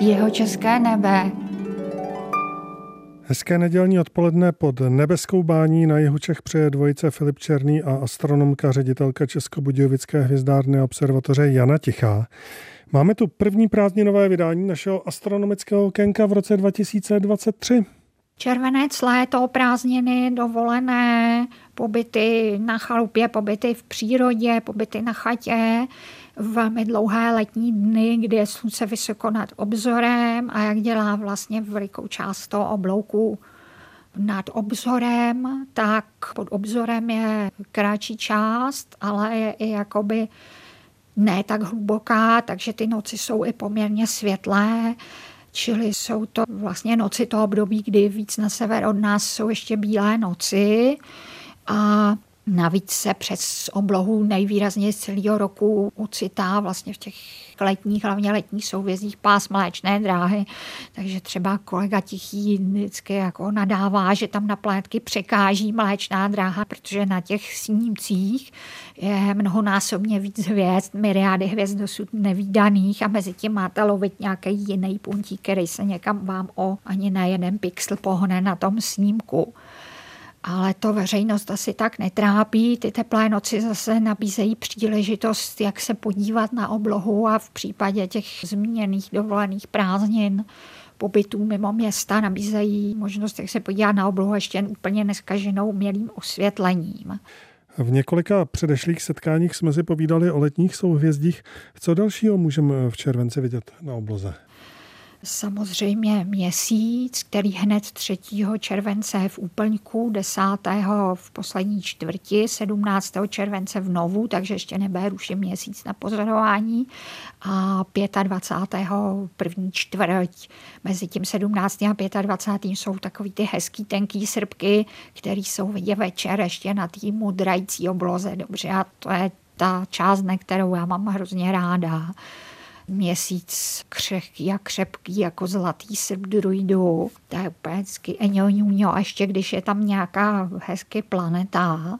Jeho české nebe. Hezké nedělní odpoledne pod nebeskou bání na jihu Čech přeje dvojice Filip Černý a astronomka, ředitelka Českobudějovické hvězdárny observatoře Jana Tichá. Máme tu první prázdninové vydání našeho astronomického okénka v roce 2023. Červenec, léto, prázdniny, dovolené, pobyty na chalupě, pobyty v přírodě, pobyty na chatě, velmi dlouhé letní dny, kdy je slunce vysoko nad obzorem a jak dělá vlastně velikou část toho oblouku nad obzorem, tak pod obzorem je kratší část, ale je i jakoby ne tak hluboká, takže ty noci jsou i poměrně světlé. Čili jsou to vlastně noci toho období, kdy víc na sever od nás jsou ještě bílé noci. A Navíc se přes oblohu nejvýrazněji z celého roku ocitá vlastně v těch letních, hlavně letních souvězích pás mléčné dráhy. Takže třeba kolega Tichý vždycky jako nadává, že tam na planetky překáží mléčná dráha, protože na těch snímcích je mnohonásobně víc hvězd, myriády hvězd dosud nevýdaných a mezi tím máte lovit nějaký jiný puntík, který se někam vám o ani na jeden pixel pohne na tom snímku ale to veřejnost asi tak netrápí. Ty teplé noci zase nabízejí příležitost, jak se podívat na oblohu a v případě těch zmíněných dovolených prázdnin pobytů mimo města nabízejí možnost, jak se podívat na oblohu ještě úplně neskaženou umělým osvětlením. V několika předešlých setkáních jsme si povídali o letních souhvězdích. Co dalšího můžeme v červenci vidět na obloze? Samozřejmě měsíc, který hned 3. července v úplňku, 10. v poslední čtvrti, 17. července v novu, takže ještě už je měsíc na pozorování a 25. první čtvrť. Mezi tím 17. a 25. jsou takový ty hezký tenký srpky, který jsou vidět večer ještě na té mudrající obloze. Dobře, a to je ta část, kterou já mám hrozně ráda měsíc křehký a křepký jako zlatý srp druidů. To je úplně hezky. A ještě když je tam nějaká hezky planeta,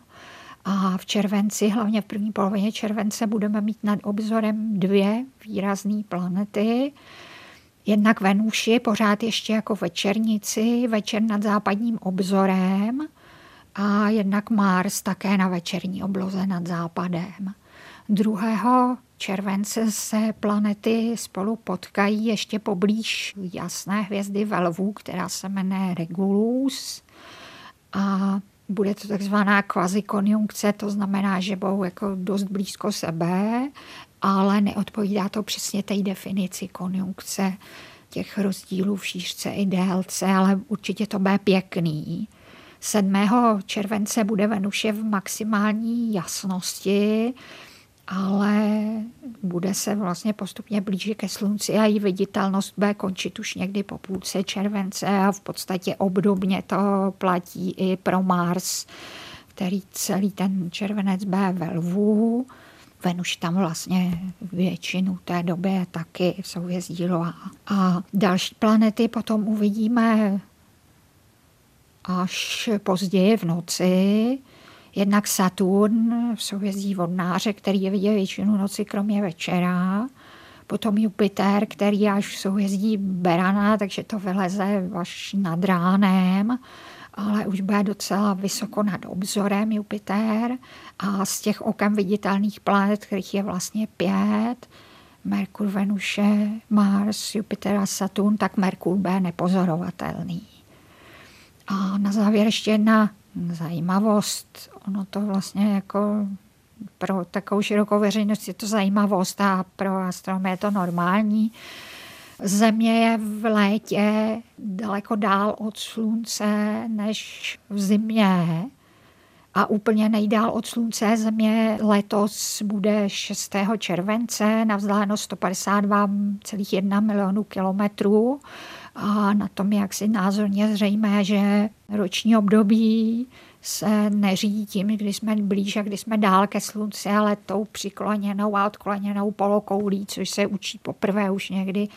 a v červenci, hlavně v první polovině července, budeme mít nad obzorem dvě výrazné planety. Jednak Venuši, pořád ještě jako večernici, večer nad západním obzorem a jednak Mars také na večerní obloze nad západem. 2 července se planety spolu potkají ještě poblíž jasné hvězdy Velvů, která se jmenuje Regulus. A bude to takzvaná kvazikonjunkce, to znamená, že budou jako dost blízko sebe, ale neodpovídá to přesně té definici konjunkce těch rozdílů v šířce i délce, ale určitě to bude pěkný. 7. července bude Venuše v maximální jasnosti, ale bude se vlastně postupně blížit ke slunci a její viditelnost bude končit už někdy po půlce července a v podstatě obdobně to platí i pro Mars, který celý ten červenec bude ve lvu. Venuš tam vlastně většinu té doby taky soujezdílová. A další planety potom uvidíme až později v noci, Jednak Saturn v souvězdí vodnáře, který je vidět většinu noci, kromě večera. Potom Jupiter, který až v souvězdí Berana, takže to vyleze až nad ránem ale už bude docela vysoko nad obzorem Jupiter a z těch okem viditelných planet, kterých je vlastně pět, Merkur, Venuše, Mars, Jupiter a Saturn, tak Merkur bude nepozorovatelný. A na závěr ještě jedna zajímavost. Ono to vlastně jako pro takovou širokou veřejnost je to zajímavost a pro astronomy je to normální. Země je v létě daleko dál od slunce než v zimě. A úplně nejdál od slunce země letos bude 6. července na vzdálenost 152,1 milionů kilometrů a na tom je jaksi názorně zřejmé, že roční období se neřídí tím, kdy jsme blíž a kdy jsme dál ke slunci, ale tou přikloněnou a odkloněnou polokoulí, což se učí poprvé už někdy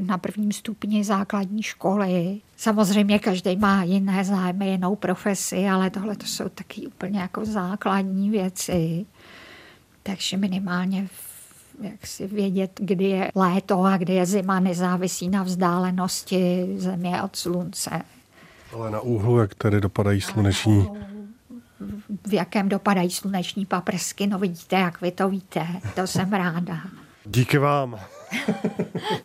na prvním stupni základní školy. Samozřejmě každý má jiné zájmy, jinou profesi, ale tohle to jsou taky úplně jako základní věci. Takže minimálně v jak si vědět, kdy je léto a kdy je zima, nezávisí na vzdálenosti země od slunce. Ale na úhlu, jak tady dopadají sluneční v jakém dopadají sluneční paprsky. No vidíte, jak vy to víte. To jsem ráda. Díky vám.